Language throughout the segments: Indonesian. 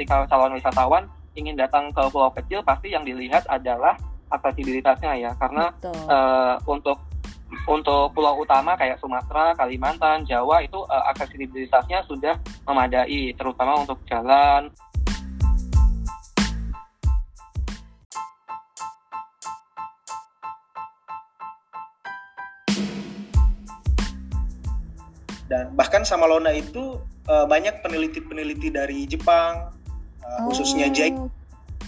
ketika calon wisatawan ingin datang ke pulau kecil pasti yang dilihat adalah aksesibilitasnya ya karena uh, untuk untuk pulau utama kayak Sumatera, Kalimantan, Jawa itu uh, aksesibilitasnya sudah memadai terutama untuk jalan. Dan bahkan Samalona itu uh, banyak peneliti-peneliti dari Jepang, uh, oh. khususnya JIC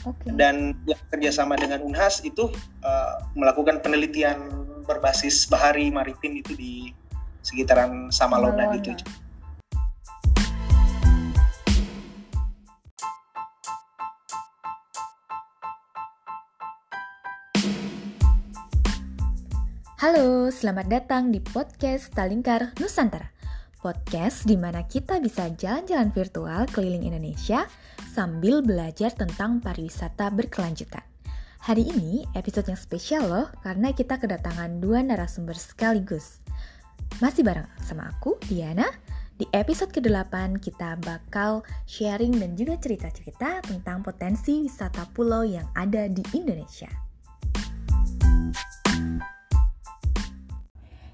okay. dan yang kerjasama dengan Unhas itu uh, melakukan penelitian berbasis bahari maritim itu di sekitaran Samalona, Samalona. gitu. Halo, selamat datang di podcast Talingkar Nusantara. Podcast di mana kita bisa jalan-jalan virtual keliling Indonesia sambil belajar tentang pariwisata berkelanjutan. Hari ini episode yang spesial loh karena kita kedatangan dua narasumber sekaligus. Masih bareng sama aku, Diana. Di episode ke-8 kita bakal sharing dan juga cerita-cerita tentang potensi wisata pulau yang ada di Indonesia.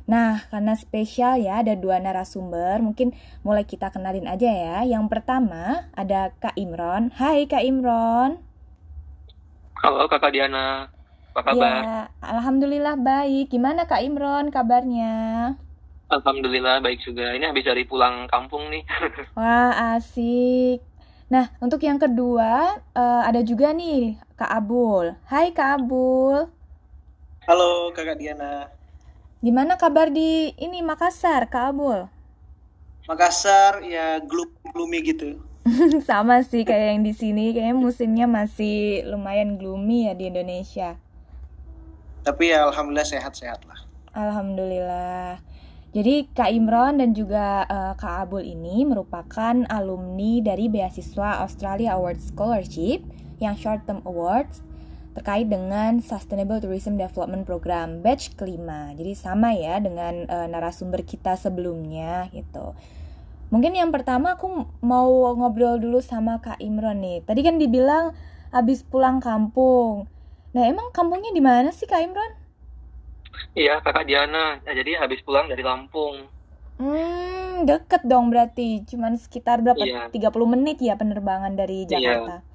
Nah, karena spesial ya ada dua narasumber, mungkin mulai kita kenalin aja ya. Yang pertama ada Kak Imron. Hai Kak Imron. Halo Kakak Diana. Apa kabar? Ya, alhamdulillah baik. Gimana Kak Imron kabarnya? Alhamdulillah baik juga. Ini habis dari pulang kampung nih. Wah, asik. Nah, untuk yang kedua uh, ada juga nih Kak Abul. Hai Kak Abul. Halo Kakak Diana. Gimana kabar di ini Makassar, Kak Abul? Makassar ya gloomy gitu. Sama sih kayak yang di sini, kayaknya musimnya masih lumayan gloomy ya di Indonesia. Tapi ya alhamdulillah sehat-sehat lah. Alhamdulillah. Jadi Kak Imron dan juga uh, Kak Abul ini merupakan alumni dari beasiswa Australia Award Scholarship yang Short Term Awards terkait dengan Sustainable Tourism Development Program batch kelima. Jadi sama ya dengan uh, narasumber kita sebelumnya gitu. Mungkin yang pertama aku mau ngobrol dulu sama Kak Imron nih. Tadi kan dibilang habis pulang kampung. Nah, emang kampungnya di mana sih Kak Imron? Iya, Kakak Diana. Nah, jadi habis pulang dari Lampung. Hmm, deket dong berarti. Cuman sekitar berapa? Iya. 30 menit ya penerbangan dari iya. Jakarta. Iya.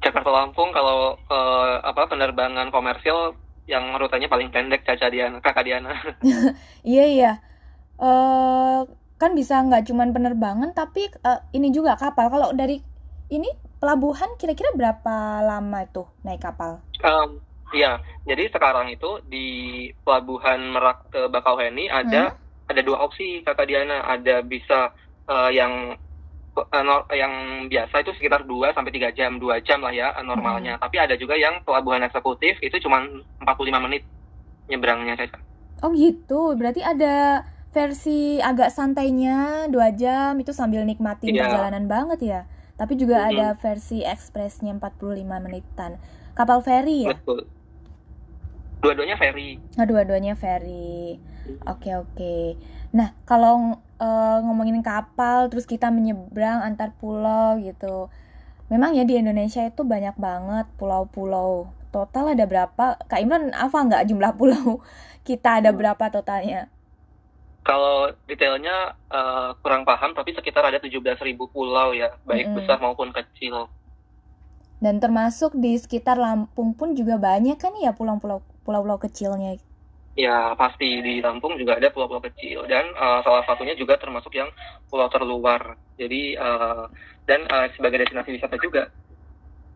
Jakarta Lampung kalau uh, apa penerbangan komersil yang rutenya paling pendek Caca Diana, Kakak Diana. iya iya. Uh, kan bisa nggak cuma penerbangan tapi uh, ini juga kapal. Kalau dari ini pelabuhan kira-kira berapa lama itu naik kapal? Um, iya, jadi sekarang itu di pelabuhan Merak ke Bakauheni ada hmm? ada dua opsi Kakak Diana. Ada bisa uh, yang yang biasa itu sekitar 2 sampai 3 jam, 2 jam lah ya eh, normalnya. Hmm. Tapi ada juga yang pelabuhan eksekutif itu cuma 45 menit nyebrangnya saya. Oh gitu. Berarti ada versi agak santainya 2 jam itu sambil nikmatin yeah. perjalanan banget ya. Tapi juga -hmm. ada versi ekspresnya 45 menitan. Kapal feri ya? Betul. Dua-duanya ferry. Nah, dua-duanya ferry. Oke, okay, oke. Okay. Nah, kalau uh, ngomongin kapal terus kita menyeberang antar pulau gitu memang ya di Indonesia itu banyak banget pulau-pulau. Total ada berapa? Kak Imran apa nggak jumlah pulau? Kita ada hmm. berapa totalnya? Kalau detailnya uh, kurang paham tapi sekitar ada 17.000 pulau ya baik mm -hmm. besar maupun kecil. Dan termasuk di sekitar Lampung pun juga banyak kan ya pulau-pulau pulau-pulau kecilnya Ya pasti di Lampung juga ada pulau-pulau kecil dan uh, salah satunya juga termasuk yang pulau terluar. Jadi uh, dan uh, sebagai destinasi wisata juga.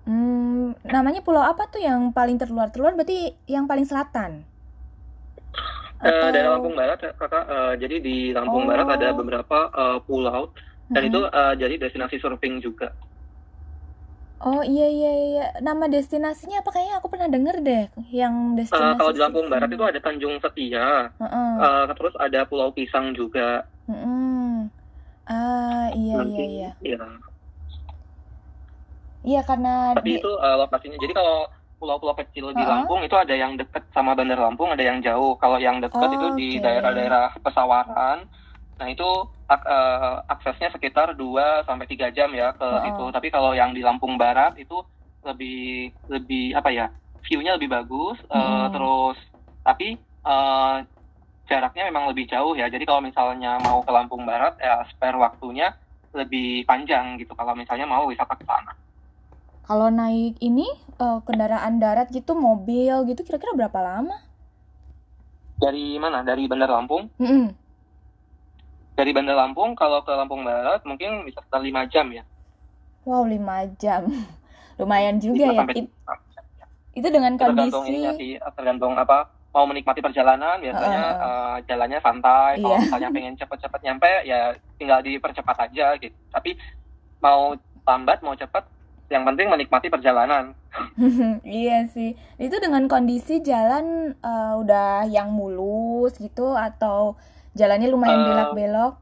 Hmm, namanya pulau apa tuh yang paling terluar? Terluar berarti yang paling selatan? Atau... Uh, dari Lampung Barat, kakak. Uh, jadi di Lampung oh. Barat ada beberapa uh, pulau dan hmm. itu uh, jadi destinasi surfing juga. Oh iya iya iya, nama destinasinya apa kayaknya aku pernah denger deh yang destinasi. Uh, kalau di Lampung Barat itu ada Tanjung Setia, uh -uh. Uh, terus ada Pulau Pisang juga. Uh -uh. Ah iya Nanti, iya iya. Iya. Iya karena. Tapi di... itu uh, lokasinya. Jadi kalau pulau-pulau kecil uh -uh. di Lampung itu ada yang dekat sama Bandar Lampung, ada yang jauh. Kalau yang dekat oh, itu di daerah-daerah pesawaran, Nah itu ak uh, aksesnya sekitar 2 sampai tiga jam ya ke oh. itu. Tapi kalau yang di Lampung Barat itu lebih lebih apa ya view-nya lebih bagus. Hmm. Uh, terus tapi uh, jaraknya memang lebih jauh ya. Jadi kalau misalnya mau ke Lampung Barat ya spare waktunya lebih panjang gitu. Kalau misalnya mau wisata ke sana. Kalau naik ini uh, kendaraan darat gitu, mobil gitu, kira-kira berapa lama? Dari mana? Dari Bandar Lampung? Mm -hmm dari Bandar Lampung kalau ke Lampung Barat mungkin bisa sekitar lima jam ya. Wow, lima jam. Lumayan juga ya. Sampai, itu dengan kondisi tergantung ini ya tergantung apa mau menikmati perjalanan biasanya uh, uh, jalannya santai. Kalau iya. misalnya pengen cepet-cepet nyampe ya tinggal dipercepat aja gitu. Tapi mau lambat mau cepet yang penting menikmati perjalanan. iya sih. Itu dengan kondisi jalan uh, udah yang mulus gitu atau Jalannya lumayan uh, belok-belok.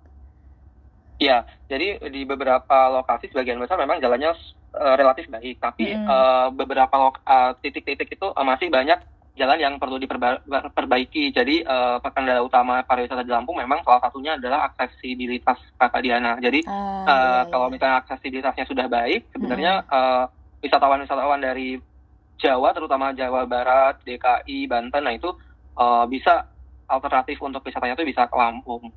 Iya, jadi di beberapa lokasi sebagian besar memang jalannya uh, relatif baik, tapi mm. uh, beberapa titik-titik uh, itu uh, masih banyak jalan yang perlu diperbaiki. Jadi uh, kendala utama pariwisata di Lampung memang salah satunya adalah aksesibilitas Kakak Diana. Jadi uh, uh, iya, kalau misalnya aksesibilitasnya sudah baik, sebenarnya mm. uh, wisatawan-wisatawan dari Jawa, terutama Jawa Barat, DKI, Banten, nah itu uh, bisa alternatif untuk wisatanya itu bisa ke Lampung.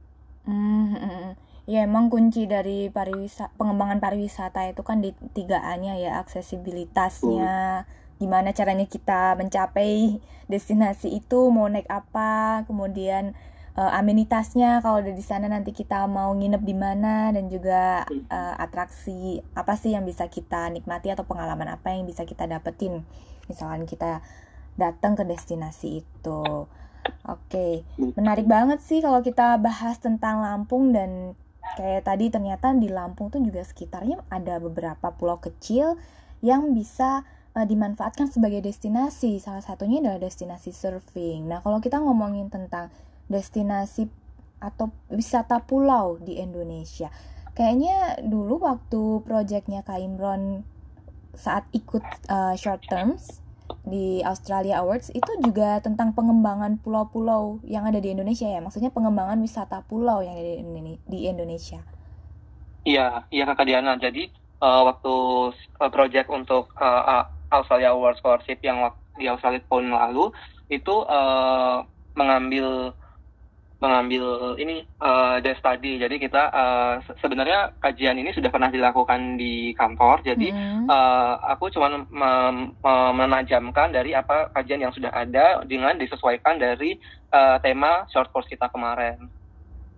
Hmm, ya emang kunci dari pariwisata pengembangan pariwisata itu kan di tiga A-nya ya aksesibilitasnya, hmm. gimana caranya kita mencapai destinasi itu, mau naik apa, kemudian uh, amenitasnya kalau di sana nanti kita mau nginep di mana dan juga uh, atraksi apa sih yang bisa kita nikmati atau pengalaman apa yang bisa kita dapetin misalkan kita datang ke destinasi itu. Oke, menarik banget sih kalau kita bahas tentang Lampung dan kayak tadi ternyata di Lampung tuh juga sekitarnya ada beberapa pulau kecil yang bisa uh, dimanfaatkan sebagai destinasi. Salah satunya adalah destinasi surfing. Nah, kalau kita ngomongin tentang destinasi atau wisata pulau di Indonesia, kayaknya dulu waktu proyeknya Kak Imron saat ikut uh, short terms di Australia Awards itu juga tentang pengembangan pulau-pulau yang ada di Indonesia ya. Maksudnya pengembangan wisata pulau yang ada di Indonesia. Iya iya kakak Diana. Jadi uh, waktu uh, project untuk uh, Australia Awards Scholarship yang di Australia tahun lalu itu uh, mengambil mengambil ini uh, desk study. Jadi kita uh, sebenarnya kajian ini sudah pernah dilakukan di kantor. Jadi hmm. uh, aku cuma menajamkan dari apa kajian yang sudah ada dengan disesuaikan dari uh, tema short course kita kemarin.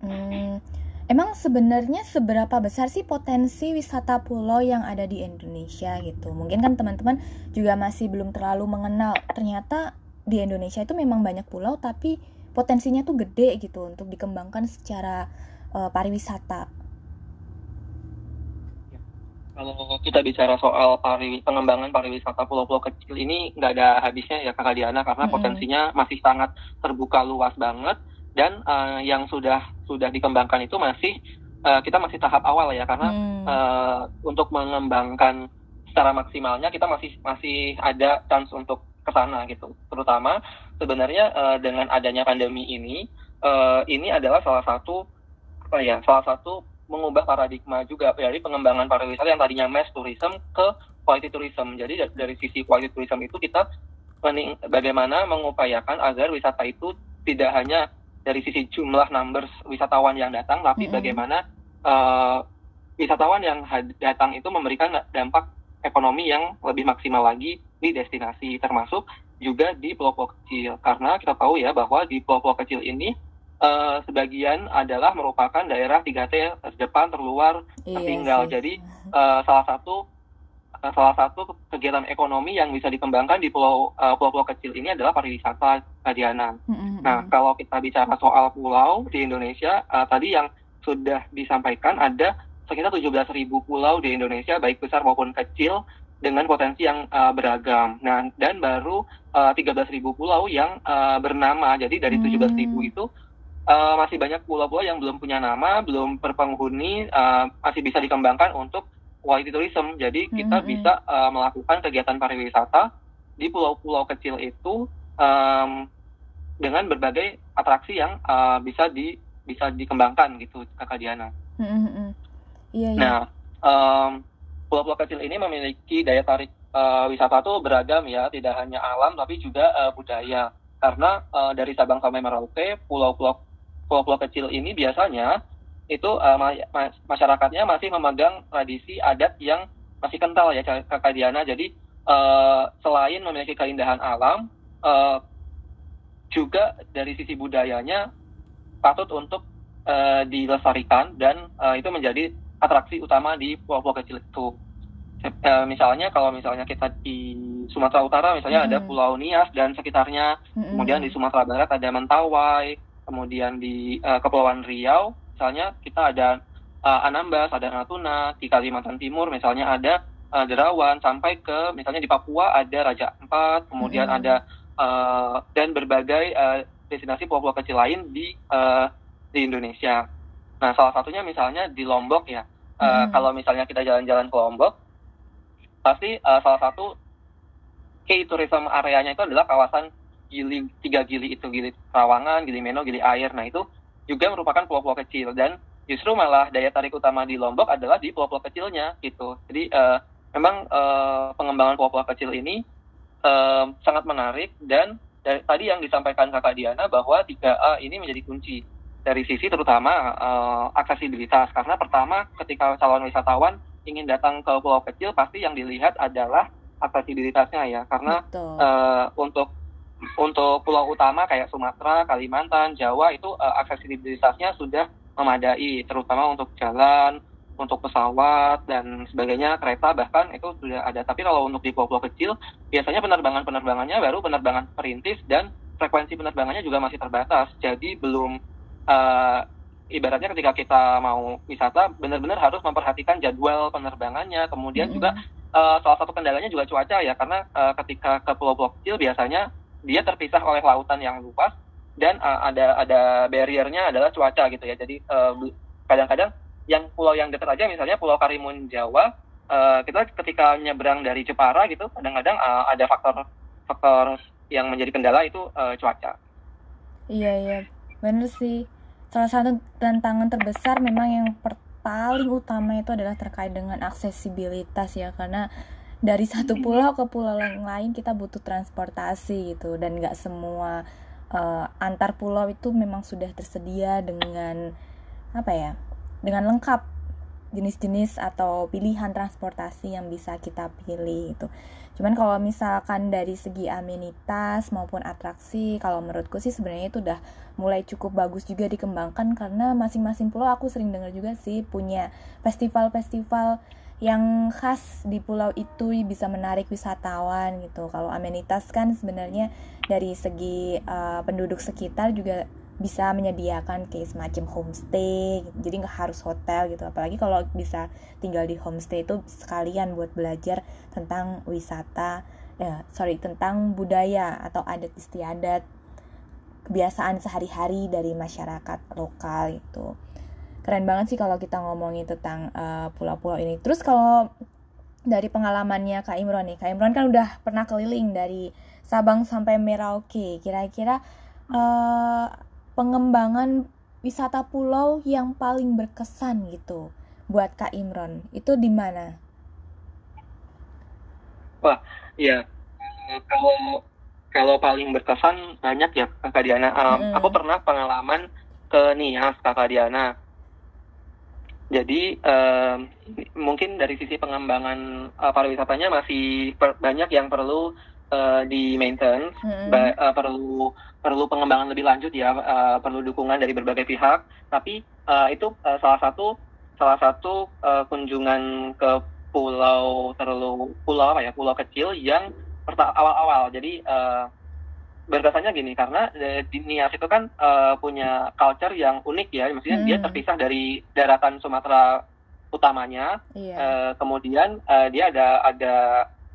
Hmm. Emang sebenarnya seberapa besar sih potensi wisata pulau yang ada di Indonesia gitu? Mungkin kan teman-teman juga masih belum terlalu mengenal. Ternyata di Indonesia itu memang banyak pulau tapi potensinya tuh gede gitu untuk dikembangkan secara uh, pariwisata. Ya. Kalau kita bicara soal pari, pengembangan pariwisata pulau-pulau kecil ini nggak ada habisnya ya Kakak Diana karena mm -hmm. potensinya masih sangat terbuka luas banget dan uh, yang sudah sudah dikembangkan itu masih uh, kita masih tahap awal ya karena mm. uh, untuk mengembangkan secara maksimalnya kita masih masih ada chance untuk ke sana gitu. Terutama sebenarnya uh, dengan adanya pandemi ini uh, ini adalah salah satu apa ya, salah satu mengubah paradigma juga dari pengembangan pariwisata yang tadinya mass tourism ke quality tourism. Jadi dari sisi quality tourism itu kita mening, bagaimana mengupayakan agar wisata itu tidak hanya dari sisi jumlah numbers wisatawan yang datang, tapi mm -hmm. bagaimana uh, wisatawan yang datang itu memberikan dampak ekonomi yang lebih maksimal lagi di destinasi termasuk juga di pulau-pulau kecil karena kita tahu ya bahwa di pulau-pulau kecil ini uh, sebagian adalah merupakan daerah 3T terdepan terluar iya tertinggal jadi uh, salah satu uh, salah satu kegiatan ekonomi yang bisa dikembangkan di pulau uh, pulau-pulau kecil ini adalah pariwisata Kadiana. Mm-hmm. Nah kalau kita bicara soal pulau di Indonesia uh, tadi yang sudah disampaikan ada sekitar 17.000 pulau di Indonesia baik besar maupun kecil dengan potensi yang uh, beragam. Nah, dan baru uh, 13.000 pulau yang uh, bernama. Jadi dari hmm. 17.000 itu uh, masih banyak pulau-pulau yang belum punya nama, belum berpenghuni, uh, masih bisa dikembangkan untuk quality tourism. Jadi kita hmm. bisa uh, melakukan kegiatan pariwisata di pulau-pulau kecil itu um, dengan berbagai atraksi yang uh, bisa di bisa dikembangkan gitu kakak Diana. Mm-hmm. Iya, iya. Nah, um, pulau-pulau kecil ini memiliki daya tarik uh, wisata tuh beragam ya, tidak hanya alam tapi juga uh, budaya. Karena uh, dari Sabang sampai Merauke, pulau-pulau pulau-pulau kecil ini biasanya itu uh, ma masyarakatnya masih memegang tradisi adat yang masih kental ya kakak Diana. Jadi uh, selain memiliki keindahan alam, uh, juga dari sisi budayanya patut untuk uh, dilestarikan dan uh, itu menjadi atraksi utama di pulau-pulau kecil itu. Uh, misalnya kalau misalnya kita di Sumatera Utara misalnya mm -hmm. ada Pulau Nias dan sekitarnya, mm -hmm. kemudian di Sumatera Barat ada Mentawai, kemudian di uh, Kepulauan Riau misalnya kita ada uh, Anambas, ada Natuna, di Kalimantan Timur misalnya ada uh, Derawan sampai ke misalnya di Papua ada Raja Empat, kemudian mm -hmm. ada uh, dan berbagai uh, destinasi pulau-pulau kecil lain di uh, di Indonesia. Nah, salah satunya misalnya di Lombok ya. Uh, hmm. Kalau misalnya kita jalan-jalan ke Lombok, pasti uh, salah satu key tourism areanya itu adalah kawasan Gili tiga Gili itu Gili Rawangan, Gili Meno, Gili Air. Nah itu juga merupakan pulau-pulau kecil dan justru malah daya tarik utama di Lombok adalah di pulau-pulau kecilnya gitu. Jadi uh, memang uh, pengembangan pulau-pulau kecil ini uh, sangat menarik dan dari, tadi yang disampaikan kakak Diana bahwa 3A ini menjadi kunci dari sisi terutama uh, aksesibilitas karena pertama ketika calon wisatawan ingin datang ke pulau kecil pasti yang dilihat adalah aksesibilitasnya ya karena uh, untuk untuk pulau utama kayak Sumatera, Kalimantan, Jawa itu uh, aksesibilitasnya sudah memadai terutama untuk jalan, untuk pesawat dan sebagainya, kereta bahkan itu sudah ada. Tapi kalau untuk di pulau-pulau kecil biasanya penerbangan-penerbangannya baru penerbangan perintis dan frekuensi penerbangannya juga masih terbatas. Jadi belum uh, ibaratnya ketika kita mau wisata benar-benar harus memperhatikan jadwal penerbangannya. Kemudian mm -hmm. juga uh, salah satu kendalanya juga cuaca ya karena uh, ketika ke pulau-pulau kecil biasanya dia terpisah oleh lautan yang luas dan uh, ada ada barriernya adalah cuaca gitu ya. Jadi kadang-kadang uh, yang pulau yang dekat aja misalnya Pulau Karimun Jawa uh, kita ketika nyebrang dari Jepara gitu kadang-kadang uh, ada faktor faktor yang menjadi kendala itu uh, cuaca. Iya iya. Benar sih salah satu tantangan terbesar memang yang paling utama itu adalah terkait dengan aksesibilitas ya karena dari satu pulau ke pulau yang lain kita butuh transportasi gitu dan nggak semua uh, antar pulau itu memang sudah tersedia dengan apa ya dengan lengkap jenis-jenis atau pilihan transportasi yang bisa kita pilih itu. Cuman kalau misalkan dari segi amenitas maupun atraksi, kalau menurutku sih sebenarnya itu udah mulai cukup bagus juga dikembangkan karena masing-masing pulau aku sering dengar juga sih punya festival-festival yang khas di pulau itu bisa menarik wisatawan gitu. Kalau amenitas kan sebenarnya dari segi uh, penduduk sekitar juga bisa menyediakan kayak semacam homestay jadi nggak harus hotel gitu. Apalagi kalau bisa tinggal di homestay itu sekalian buat belajar tentang wisata ya sorry tentang budaya atau adat istiadat kebiasaan sehari-hari dari masyarakat lokal itu. Keren banget sih kalau kita ngomongin tentang uh, pulau-pulau ini. Terus kalau dari pengalamannya Kak Imron nih Kak Imron kan udah pernah keliling dari Sabang sampai Merauke. Kira-kira uh, pengembangan wisata pulau yang paling berkesan gitu buat Kak Imron itu di mana? Wah, iya. Kalau kalau paling berkesan banyak ya Kak Diana. Um, mm. Aku pernah pengalaman ke Nias Kak Diana. Jadi um, mungkin dari sisi pengembangan uh, pariwisatanya masih per, banyak yang perlu uh, di maintenance, hmm. ba, uh, perlu perlu pengembangan lebih lanjut ya, uh, perlu dukungan dari berbagai pihak. Tapi uh, itu uh, salah satu salah satu uh, kunjungan ke pulau terlalu pulau apa ya, pulau kecil yang awal-awal. Jadi uh, berkesannya gini karena di Nias itu kan uh, punya culture yang unik ya, maksudnya hmm. dia terpisah dari daratan Sumatera utamanya. Iya. Uh, kemudian uh, dia ada ada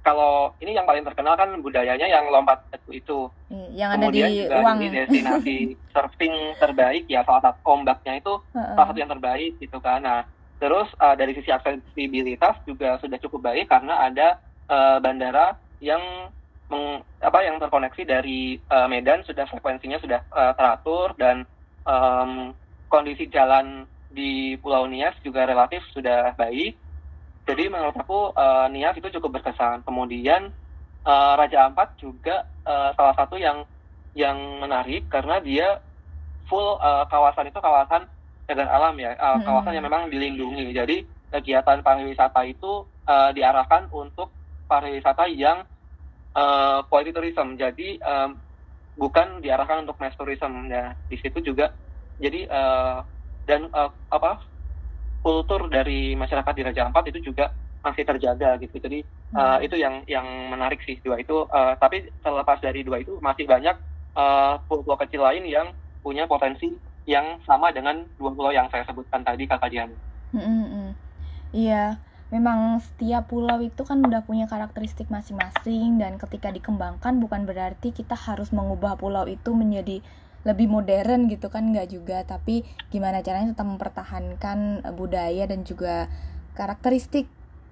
kalau ini yang paling terkenal kan budayanya yang lompat batu itu. Yang Kemudian ada di juga uang. di destinasi surfing terbaik ya salah satu ombaknya itu uh-uh. salah satu yang terbaik gitu kan. Nah, terus uh, dari sisi aksesibilitas juga sudah cukup baik karena ada uh, bandara yang meng, apa yang terkoneksi dari uh, Medan sudah frekuensinya sudah uh, teratur dan um, kondisi jalan di Pulau Nias juga relatif sudah baik. Jadi menurut aku uh, Nias itu cukup berkesan. Kemudian uh, Raja Ampat juga uh, salah satu yang yang menarik karena dia full uh, kawasan itu kawasan cagar alam ya, uh, hmm. kawasan yang memang dilindungi. Jadi kegiatan pariwisata itu uh, diarahkan untuk pariwisata yang uh, quality tourism. Jadi um, bukan diarahkan untuk mass tourism ya. Di situ juga jadi uh, dan uh, apa kultur dari masyarakat di Raja Ampat itu juga masih terjaga gitu. Jadi uh, itu yang yang menarik sih dua itu. Uh, tapi terlepas dari dua itu masih banyak pulau-pulau uh, kecil lain yang punya potensi yang sama dengan dua pulau yang saya sebutkan tadi kakak Dian. Mm -hmm. Iya, memang setiap pulau itu kan udah punya karakteristik masing-masing dan ketika dikembangkan bukan berarti kita harus mengubah pulau itu menjadi lebih modern gitu kan nggak juga tapi gimana caranya tetap mempertahankan budaya dan juga karakteristik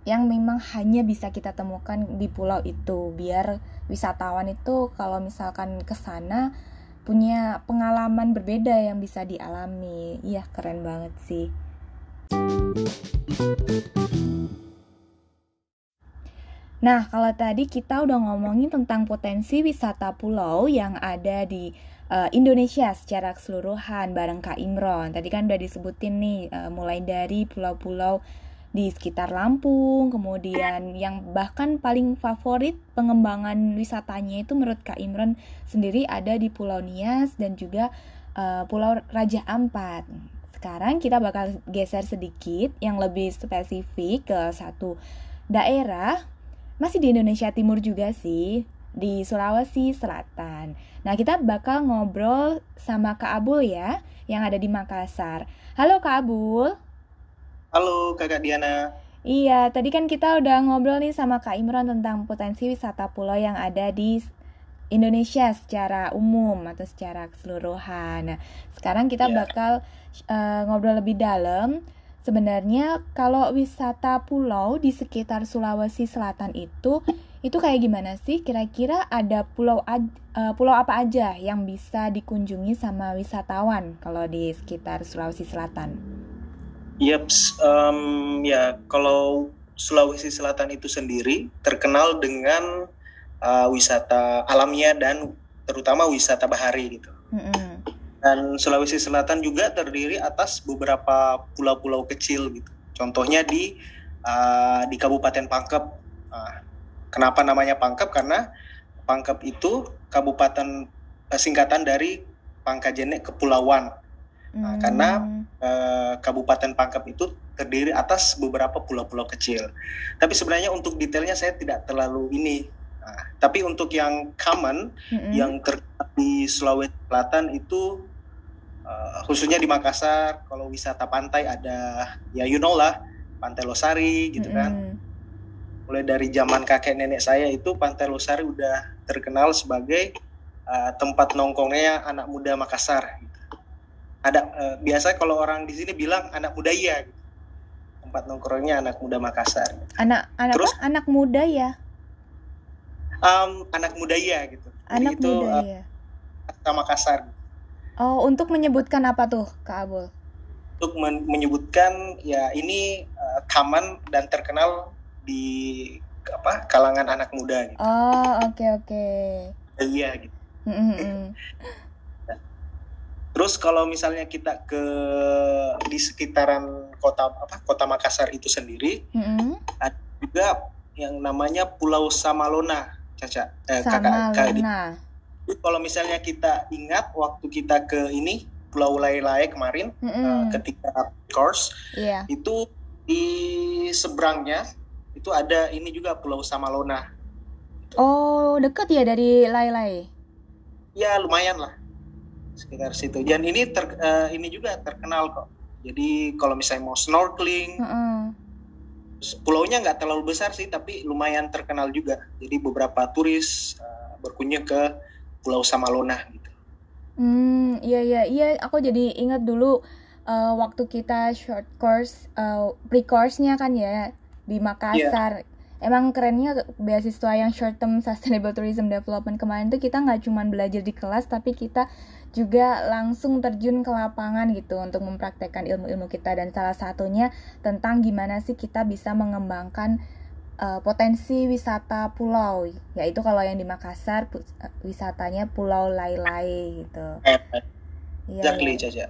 yang memang hanya bisa kita temukan di pulau itu biar wisatawan itu kalau misalkan ke sana punya pengalaman berbeda yang bisa dialami. Iya, keren banget sih. Nah, kalau tadi kita udah ngomongin tentang potensi wisata pulau yang ada di uh, Indonesia secara keseluruhan bareng Kak Imron. Tadi kan udah disebutin nih uh, mulai dari pulau-pulau di sekitar Lampung, kemudian yang bahkan paling favorit pengembangan wisatanya itu menurut Kak Imron sendiri ada di Pulau Nias dan juga uh, Pulau Raja Ampat. Sekarang kita bakal geser sedikit yang lebih spesifik ke satu daerah masih di Indonesia Timur juga sih, di Sulawesi Selatan. Nah, kita bakal ngobrol sama Kak Abul ya, yang ada di Makassar. Halo Kak Abul. Halo Kakak Diana. Iya, tadi kan kita udah ngobrol nih sama Kak Imron tentang potensi wisata pulau yang ada di Indonesia secara umum atau secara keseluruhan. Nah, sekarang kita yeah. bakal uh, ngobrol lebih dalam. Sebenarnya kalau wisata pulau di sekitar Sulawesi Selatan itu itu kayak gimana sih? Kira-kira ada pulau uh, pulau apa aja yang bisa dikunjungi sama wisatawan kalau di sekitar Sulawesi Selatan? Yep, um, ya kalau Sulawesi Selatan itu sendiri terkenal dengan uh, wisata alamnya dan terutama wisata bahari gitu. Mm-hmm. Dan Sulawesi Selatan juga terdiri atas beberapa pulau-pulau kecil gitu. Contohnya di uh, di Kabupaten Pangkep. Uh, kenapa namanya Pangkep? Karena Pangkep itu kabupaten uh, singkatan dari Pangkajene Kepulauan. Nah, hmm. Karena uh, Kabupaten Pangkep itu terdiri atas beberapa pulau-pulau kecil. Tapi sebenarnya untuk detailnya saya tidak terlalu ini. Nah, tapi untuk yang common, hmm. yang terkenal di Sulawesi Selatan itu uh, khususnya di Makassar, kalau wisata pantai ada ya you know lah, Pantai Losari gitu kan. hmm. kan. Mulai dari zaman kakek nenek saya itu Pantai Losari udah terkenal sebagai uh, tempat nongkrongnya anak muda Makassar. Gitu. Ada uh, biasa kalau orang di sini bilang anak muda ya gitu. tempat nongkrongnya anak muda Makassar anak anak terus? apa? anak muda ya? Um, anak muda ya gitu. Anak Jadi muda itu, uh, Makassar. Oh untuk menyebutkan apa tuh kak Abul? Untuk men menyebutkan ya ini uh, kaman dan terkenal di apa kalangan anak muda gitu. oh oke okay, oke okay. iya gitu mm -hmm. Terus kalau misalnya kita ke di sekitaran kota apa kota Makassar itu sendiri, mm-hmm. ada juga yang namanya Pulau Samalona, Caca. Eh, Samalona. Kakak, kakak. Kalau misalnya kita ingat waktu kita ke ini Pulau Lai-Lai kemarin mm-hmm. uh, ketika course, yeah. itu di seberangnya itu ada ini juga Pulau Samalona. Oh, deket ya dari Lai-Lai? Ya lumayan lah sekitar situ. Dan ini ter, uh, ini juga terkenal kok. Jadi kalau misalnya mau snorkeling, mm -hmm. pulaunya nggak terlalu besar sih, tapi lumayan terkenal juga. Jadi beberapa turis uh, berkunjung ke Pulau Samalona gitu. Hmm, iya iya iya. Aku jadi ingat dulu uh, waktu kita short course, uh, pre course-nya kan ya di Makassar. Yeah emang kerennya beasiswa yang short term sustainable tourism development kemarin tuh kita nggak cuma belajar di kelas tapi kita juga langsung terjun ke lapangan gitu untuk mempraktekkan ilmu-ilmu kita dan salah satunya tentang gimana sih kita bisa mengembangkan uh, potensi wisata pulau yaitu kalau yang di Makassar pu wisatanya Pulau Lai-Lai gitu. Iya. Exactly, Caca.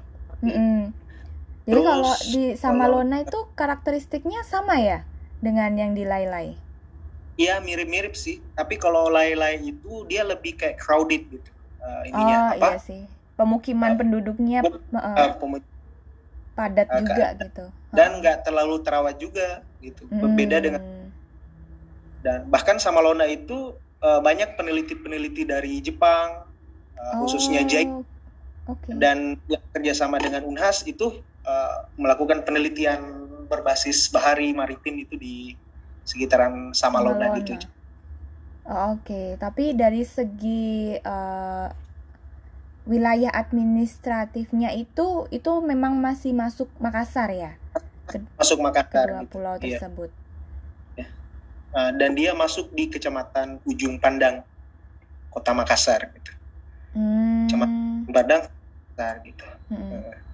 Mm -mm. Jadi kalau di Samalona itu karakteristiknya sama ya dengan yang di Lai-Lai? Iya mirip-mirip sih, tapi kalau Lai-Lai itu dia lebih kayak crowded gitu. Uh, ininya oh, apa? Iya sih pemukiman uh, penduduknya uh, pemuk padat uh, juga gitu dan nggak terlalu terawat juga gitu hmm. berbeda dengan dan bahkan sama Lona itu uh, banyak peneliti-peneliti dari Jepang uh, oh, khususnya JIC okay. dan yang kerjasama dengan Unhas itu uh, melakukan penelitian berbasis bahari maritim itu di sekitaran Samalona, Samalona. gitu. Oh, Oke, okay. tapi dari segi uh, wilayah administratifnya itu itu memang masih masuk Makassar ya? masuk Makassar. Kedua gitu. pulau iya. tersebut. Ya. Uh, dan dia masuk di kecamatan Ujung Pandang, kota Makassar gitu. Hmm. Kecamatan Pandang, Makassar gitu. Hmm. Uh.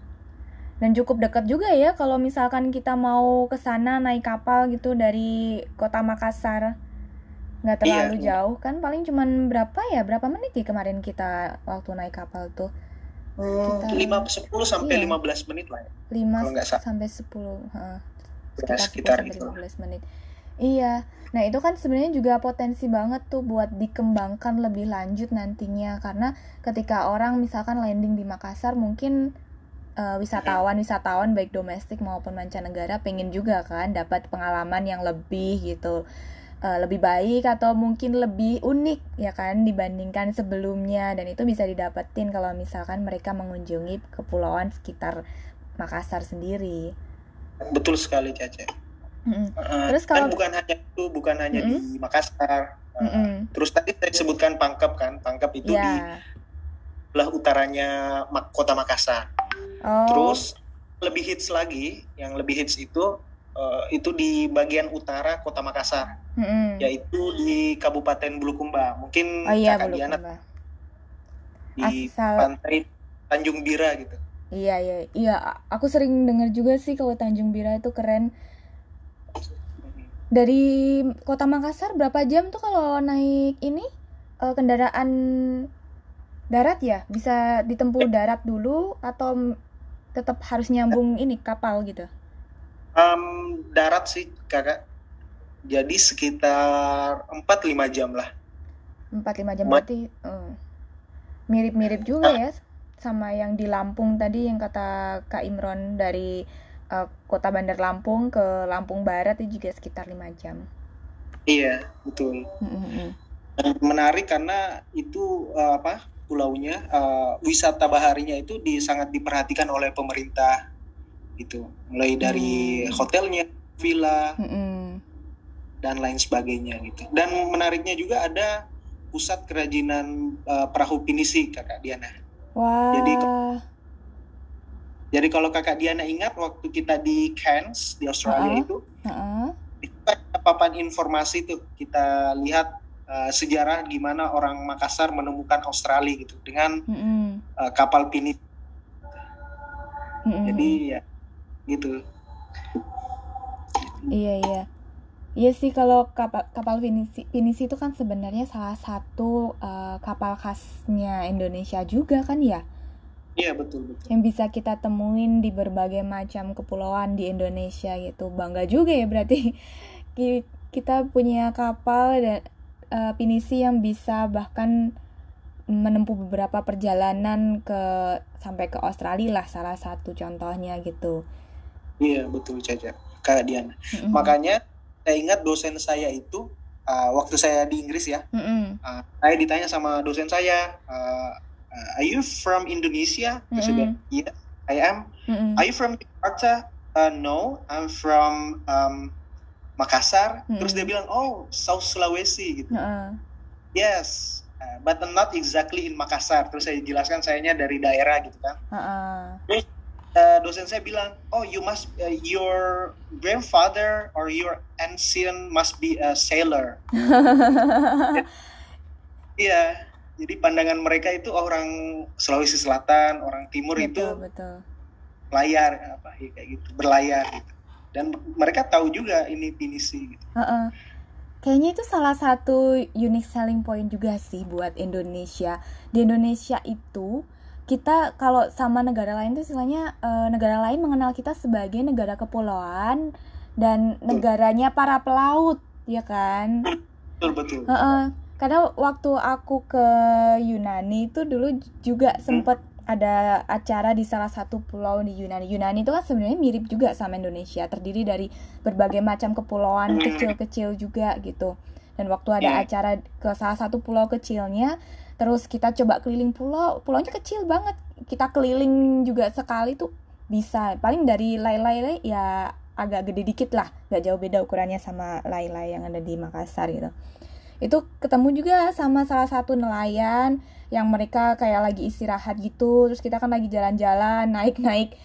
Dan cukup dekat juga ya kalau misalkan kita mau ke sana naik kapal gitu dari kota Makassar nggak iya. terlalu iya. jauh kan paling cuman berapa ya berapa menit ya kemarin kita waktu naik kapal tuh lima sepuluh sampai iya. lima belas menit lah ya. lima sampai sepuluh sekitar, sekitar gitu. lima belas menit iya nah itu kan sebenarnya juga potensi banget tuh buat dikembangkan lebih lanjut nantinya karena ketika orang misalkan landing di Makassar mungkin uh, wisatawan wisatawan baik domestik maupun mancanegara pengen juga kan dapat pengalaman yang lebih gitu uh, lebih baik atau mungkin lebih unik ya kan dibandingkan sebelumnya dan itu bisa didapetin kalau misalkan mereka mengunjungi kepulauan sekitar Makassar sendiri. Betul sekali Caca. Mm-hmm. Uh, Terus kalau bukan hanya itu, bukan hanya mm-hmm. di Makassar. Uh, mm-hmm. Terus tadi saya sebutkan Pangkep kan, Pangkep itu yeah. di belah utaranya kota Makassar. Oh. Terus lebih hits lagi, yang lebih hits itu uh, itu di bagian utara kota Makassar, mm-hmm. yaitu di Kabupaten Bulukumba. Mungkin oh, iya, kakak Diana di Asal... pantai Tanjung Bira gitu. Iya iya iya, aku sering dengar juga sih kalau Tanjung Bira itu keren. Dari kota Makassar berapa jam tuh kalau naik ini uh, kendaraan darat ya? Bisa ditempuh darat dulu atau tetap harus nyambung ini kapal gitu? Um, darat sih kakak. Jadi sekitar 4-5 jam lah. 4-5 jam berarti uh, mirip-mirip juga ya sama yang di Lampung tadi yang kata Kak Imron dari uh, kota Bandar Lampung ke Lampung Barat itu juga sekitar 5 jam. Iya, betul. Mm-hmm. Menarik karena itu uh, apa? Pulaunya uh, wisata baharinya itu di, sangat diperhatikan oleh pemerintah gitu mulai dari hmm. hotelnya villa hmm. dan lain sebagainya gitu dan menariknya juga ada pusat kerajinan uh, perahu pinisi kakak Diana Wah. jadi jadi kalau kakak Diana ingat waktu kita di Cairns di Australia uh -uh. itu uh -uh. itu papan informasi tuh kita lihat uh, sejarah gimana orang Makassar menemukan Australia gitu dengan mm -hmm. uh, kapal pinisi mm -hmm. jadi ya gitu. Iya iya. Iya sih kalau kapal kapal pinisi pinisi itu kan sebenarnya salah satu uh, kapal khasnya Indonesia juga kan ya? Iya betul betul. Yang bisa kita temuin di berbagai macam kepulauan di Indonesia gitu. Bangga juga ya berarti kita punya kapal dan uh, pinisi yang bisa bahkan menempuh beberapa perjalanan ke sampai ke Australia lah salah satu contohnya gitu. Iya betul Caca, Kak Diana. Mm-hmm. Makanya saya ingat dosen saya itu uh, waktu saya di Inggris ya, mm-hmm. uh, saya ditanya sama dosen saya, uh, Are you from Indonesia? Saya bilang, Iya, I am. Mm-hmm. Are you from Jakarta? Uh, no, I'm from um, Makassar. Mm-hmm. Terus dia bilang, Oh, South Sulawesi gitu. Uh-uh. Yes, uh, but not exactly in Makassar. Terus saya jelaskan sayanya dari daerah gitu kan. Terus uh, dosen saya bilang, oh you must uh, your grandfather or your ancient must be a sailor. Iya. Jadi pandangan mereka itu orang Sulawesi Selatan, orang Timur betul, itu betul. layar apa ya, kayak gitu, berlayar gitu. Dan mereka tahu juga ini pinisi gitu. Uh -uh. Kayaknya itu salah satu unique selling point juga sih buat Indonesia. Di Indonesia itu kita kalau sama negara lain tuh istilahnya uh, negara lain mengenal kita sebagai negara kepulauan dan negaranya para pelaut, ya kan? Betul betul. Uh -uh karena waktu aku ke Yunani itu dulu juga sempet ada acara di salah satu pulau di Yunani. Yunani itu kan sebenarnya mirip juga sama Indonesia, terdiri dari berbagai macam kepulauan kecil-kecil juga gitu. Dan waktu ada iya. acara ke salah satu pulau kecilnya, terus kita coba keliling pulau, pulaunya kecil banget. Kita keliling juga sekali tuh bisa. Paling dari lay-lay ya agak gede dikit lah, gak jauh beda ukurannya sama lay-lay yang ada di Makassar gitu itu ketemu juga sama salah satu nelayan yang mereka kayak lagi istirahat gitu terus kita kan lagi jalan-jalan naik-naik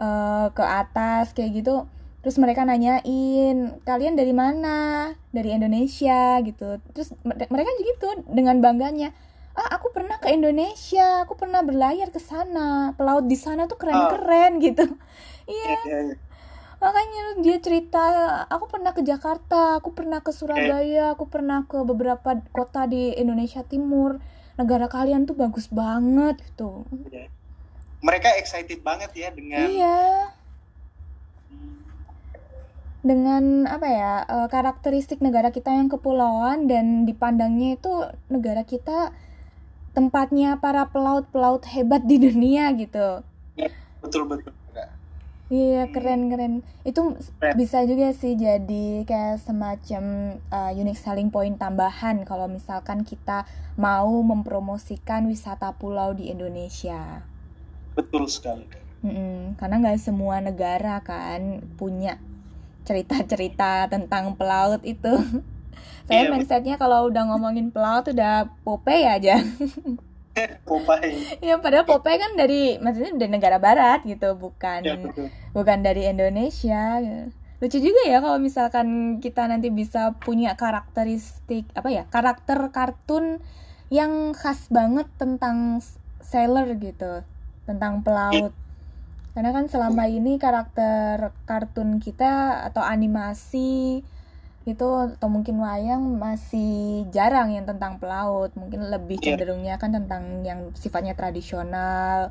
uh, ke atas kayak gitu. Terus mereka nanyain kalian dari mana? Dari Indonesia gitu. Terus mereka juga gitu dengan bangganya. Ah aku pernah ke Indonesia aku pernah berlayar ke sana. Pelaut di sana tuh keren-keren oh. gitu. Iya, iya, iya makanya dia cerita aku pernah ke Jakarta aku pernah ke Surabaya aku pernah ke beberapa kota di Indonesia Timur negara kalian tuh bagus banget gitu iya. mereka excited banget ya dengan iya dengan apa ya eh, karakteristik negara kita yang kepulauan dan dipandangnya itu negara kita tempatnya para pelaut-pelaut hebat di dunia gitu. Iya, betul betul. Iya keren keren. Itu keren. bisa juga sih jadi kayak semacam uh, unique selling point tambahan kalau misalkan kita mau mempromosikan wisata pulau di Indonesia. Betul sekali. Mm-mm, karena nggak semua negara kan punya cerita-cerita tentang pelaut itu. Saya iya, mindsetnya kalau udah ngomongin pelaut udah Popeye aja. Popeye. Ya padahal Popeye kan dari maksudnya dari negara barat gitu, bukan ya, bukan dari Indonesia. Lucu juga ya kalau misalkan kita nanti bisa punya karakteristik apa ya? Karakter kartun yang khas banget tentang sailor gitu, tentang pelaut. Karena kan selama ini karakter kartun kita atau animasi itu atau mungkin wayang masih jarang yang tentang pelaut mungkin lebih yeah. cenderungnya kan tentang yang sifatnya tradisional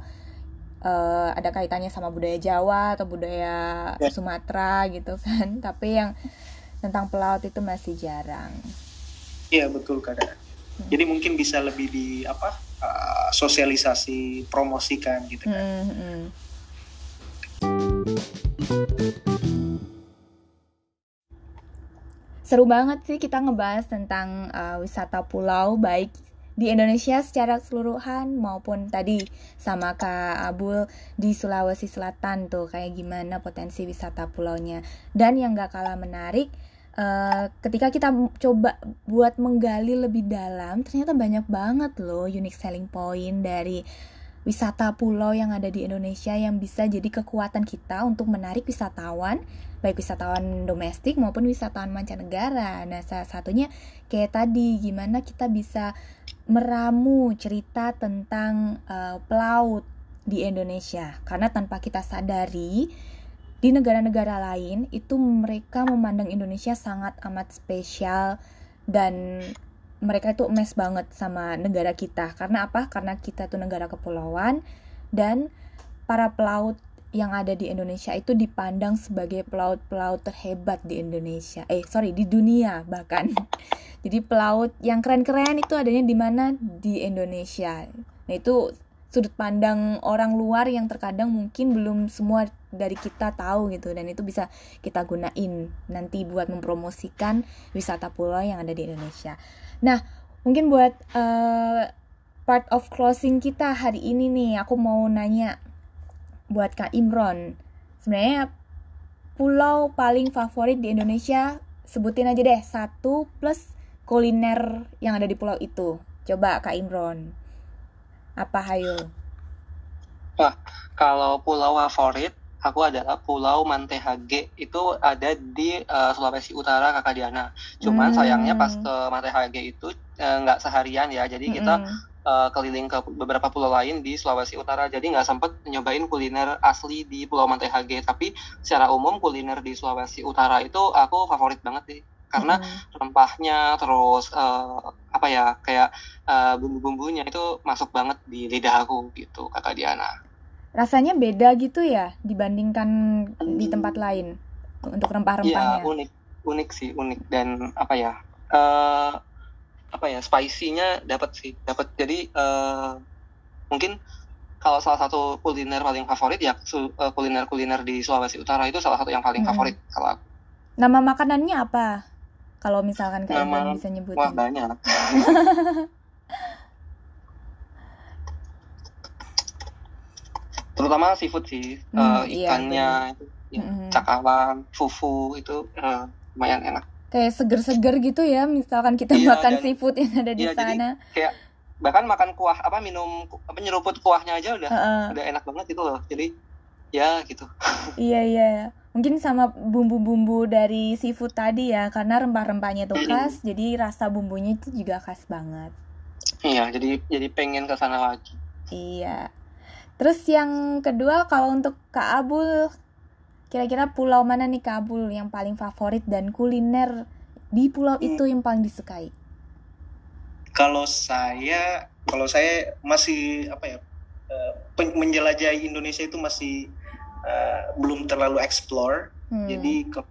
uh, ada kaitannya sama budaya Jawa atau budaya yeah. Sumatera gitu kan tapi yang tentang pelaut itu masih jarang iya yeah, betul kadang hmm. jadi mungkin bisa lebih di apa uh, sosialisasi promosikan gitu kan hmm, hmm. Seru banget sih kita ngebahas tentang uh, wisata pulau baik di Indonesia secara keseluruhan maupun tadi sama Kak Abul di Sulawesi Selatan tuh kayak gimana potensi wisata pulaunya. Dan yang gak kalah menarik uh, ketika kita coba buat menggali lebih dalam ternyata banyak banget loh unique selling point dari wisata pulau yang ada di Indonesia yang bisa jadi kekuatan kita untuk menarik wisatawan baik wisatawan domestik maupun wisatawan mancanegara. Nah, salah satunya kayak tadi gimana kita bisa meramu cerita tentang uh, pelaut di Indonesia. Karena tanpa kita sadari di negara-negara lain itu mereka memandang Indonesia sangat amat spesial dan mereka itu emes banget sama negara kita. Karena apa? Karena kita tuh negara kepulauan dan para pelaut yang ada di Indonesia itu dipandang sebagai pelaut-pelaut terhebat di Indonesia. Eh, sorry, di dunia bahkan. Jadi pelaut yang keren-keren itu adanya di mana? Di Indonesia. Nah, itu sudut pandang orang luar yang terkadang mungkin belum semua dari kita tahu gitu dan itu bisa kita gunain nanti buat mempromosikan wisata pulau yang ada di Indonesia. Nah, mungkin buat uh, part of closing kita hari ini nih aku mau nanya buat Kak Imron. Sebenarnya pulau paling favorit di Indonesia sebutin aja deh satu plus kuliner yang ada di pulau itu. Coba Kak Imron. Apa hayo? Wah, kalau pulau favorit aku adalah Pulau Mantehage itu ada di uh, Sulawesi Utara Kakak Diana. Cuman hmm. sayangnya pas ke Mantehage itu nggak uh, seharian ya jadi mm -hmm. kita uh, keliling ke beberapa pulau lain di Sulawesi Utara jadi nggak sempat nyobain kuliner asli di Pulau Mantehage tapi secara umum kuliner di Sulawesi Utara itu aku favorit banget sih karena hmm. rempahnya terus uh, apa ya kayak uh, bumbu-bumbunya itu masuk banget di lidah aku gitu kata Diana. Rasanya beda gitu ya dibandingkan di tempat lain untuk rempah-rempahnya. Iya unik unik sih unik dan apa ya uh, apa ya spicy-nya dapat sih dapat jadi uh, mungkin kalau salah satu kuliner paling favorit ya kuliner kuliner di Sulawesi Utara itu salah satu yang paling hmm. favorit kalau aku. Nama makanannya apa? Kalau misalkan kalian bisa nyebutin. Wah, banyak. Terutama seafood sih. Hmm, uh, ikannya, iya, ya, hmm. cakalang, fufu itu uh, lumayan enak. Kayak seger-seger gitu ya, misalkan kita iya, makan dan, seafood yang ada di iya, sana. Jadi kayak bahkan makan kuah apa minum apa nyeruput kuahnya aja udah uh -uh. udah enak banget itu loh. Jadi ya gitu. iya iya mungkin sama bumbu-bumbu dari seafood tadi ya karena rempah-rempahnya tuh khas jadi rasa bumbunya itu juga khas banget iya jadi jadi pengen ke sana lagi iya terus yang kedua kalau untuk Kak Abul kira-kira pulau mana nih Kak Abul yang paling favorit dan kuliner di pulau hmm. itu yang paling disukai kalau saya kalau saya masih apa ya eh, menjelajahi Indonesia itu masih uh, belum terlalu explore. Hmm. Jadi ke,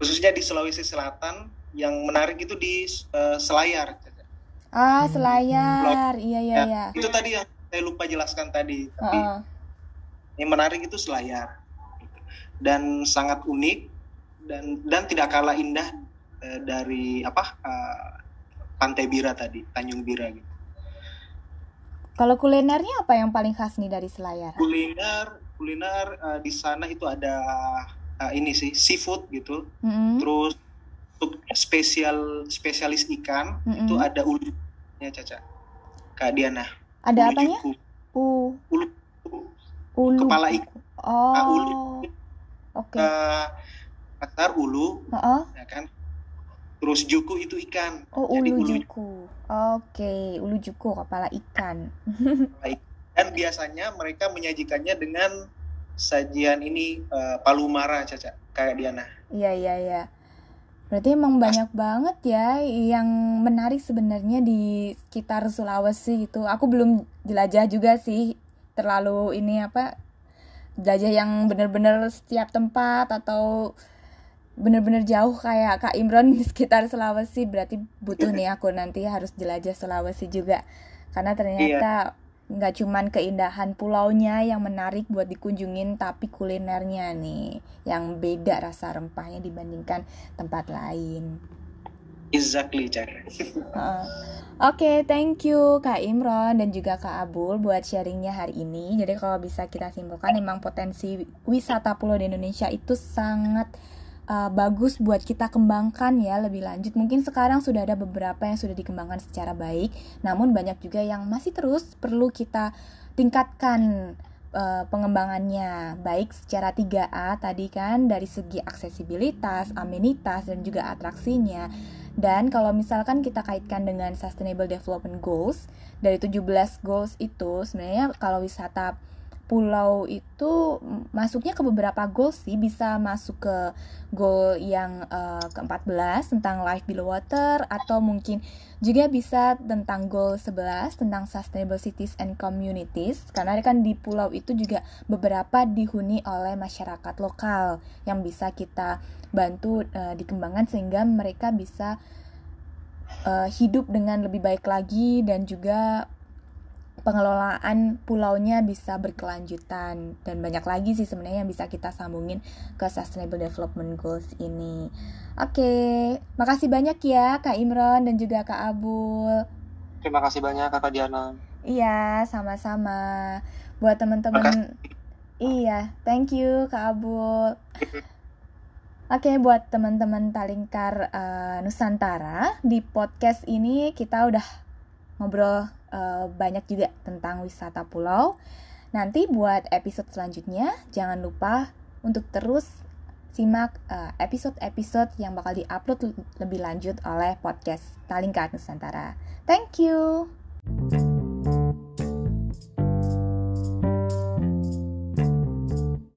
khususnya di Sulawesi Selatan yang menarik itu di uh, Selayar. Ah, Selayar. Hmm. Iya, iya, ya, iya. Itu tadi yang saya lupa jelaskan tadi, tapi uh yang menarik itu Selayar. Dan sangat unik dan dan tidak kalah indah uh, dari apa? Uh, Pantai Bira tadi, Tanjung Bira gitu. Kalau kulinernya apa yang paling khas nih dari Selayar? Kuliner kuliner uh, di sana itu ada uh, ini sih seafood gitu. Mm-hmm. Terus untuk spesial spesialis ikan mm-hmm. itu ada ulu ya Caca. Kak Diana. Ada ulu apanya? U. Ulu. ulu. Kepala ikan. Oh. Uh, ulu. Oke. Okay. Uh, kasar ulu. Uh-uh. Ya kan? Terus juku itu ikan. Oh, Jadi ulu, ulu juku. Oke, okay. ulu juku kepala ikan. dan biasanya mereka menyajikannya dengan sajian ini uh, palu mara caca kayak Diana iya iya iya berarti emang banyak banget ya yang menarik sebenarnya di sekitar Sulawesi gitu. Aku belum jelajah juga sih terlalu ini apa jelajah yang bener-bener setiap tempat atau bener-bener jauh kayak Kak Imron di sekitar Sulawesi. Berarti butuh nih aku nanti harus jelajah Sulawesi juga. Karena ternyata iya nggak cuman keindahan pulaunya yang menarik buat dikunjungin tapi kulinernya nih yang beda rasa rempahnya dibandingkan tempat lain. Exactly, Cak. uh, Oke, okay, thank you Kak Imron dan juga Kak Abul buat sharingnya hari ini. Jadi kalau bisa kita simpulkan, memang potensi wisata pulau di Indonesia itu sangat uh, bagus buat kita kembangkan ya lebih lanjut. Mungkin sekarang sudah ada beberapa yang sudah dikembangkan secara baik, namun banyak juga yang masih terus perlu kita tingkatkan uh, pengembangannya baik secara 3A tadi kan dari segi aksesibilitas, amenitas dan juga atraksinya. Dan kalau misalkan kita kaitkan dengan Sustainable Development Goals, dari 17 goals itu sebenarnya kalau wisata pulau itu masuknya ke beberapa goal sih. Bisa masuk ke goal yang uh, ke-14 tentang life below water atau mungkin juga bisa tentang goal 11 tentang sustainable cities and communities. Karena kan di pulau itu juga beberapa dihuni oleh masyarakat lokal yang bisa kita bantu uh, dikembangkan sehingga mereka bisa uh, hidup dengan lebih baik lagi dan juga pengelolaan pulaunya bisa berkelanjutan dan banyak lagi sih sebenarnya yang bisa kita sambungin ke Sustainable Development Goals ini. Oke, makasih banyak ya Kak Imron dan juga Kak Abul. Terima kasih banyak Kak Diana. Iya, sama-sama. Buat teman-teman Iya, thank you Kak Abul. Oke, buat teman-teman Talingkar uh, Nusantara, di podcast ini kita udah ngobrol Eh, banyak juga tentang wisata pulau. Nanti buat episode selanjutnya jangan lupa untuk terus simak eh, episode-episode uh, yang bakal diupload lebih lanjut oleh podcast Talingkat Nusantara. Thank you. thank you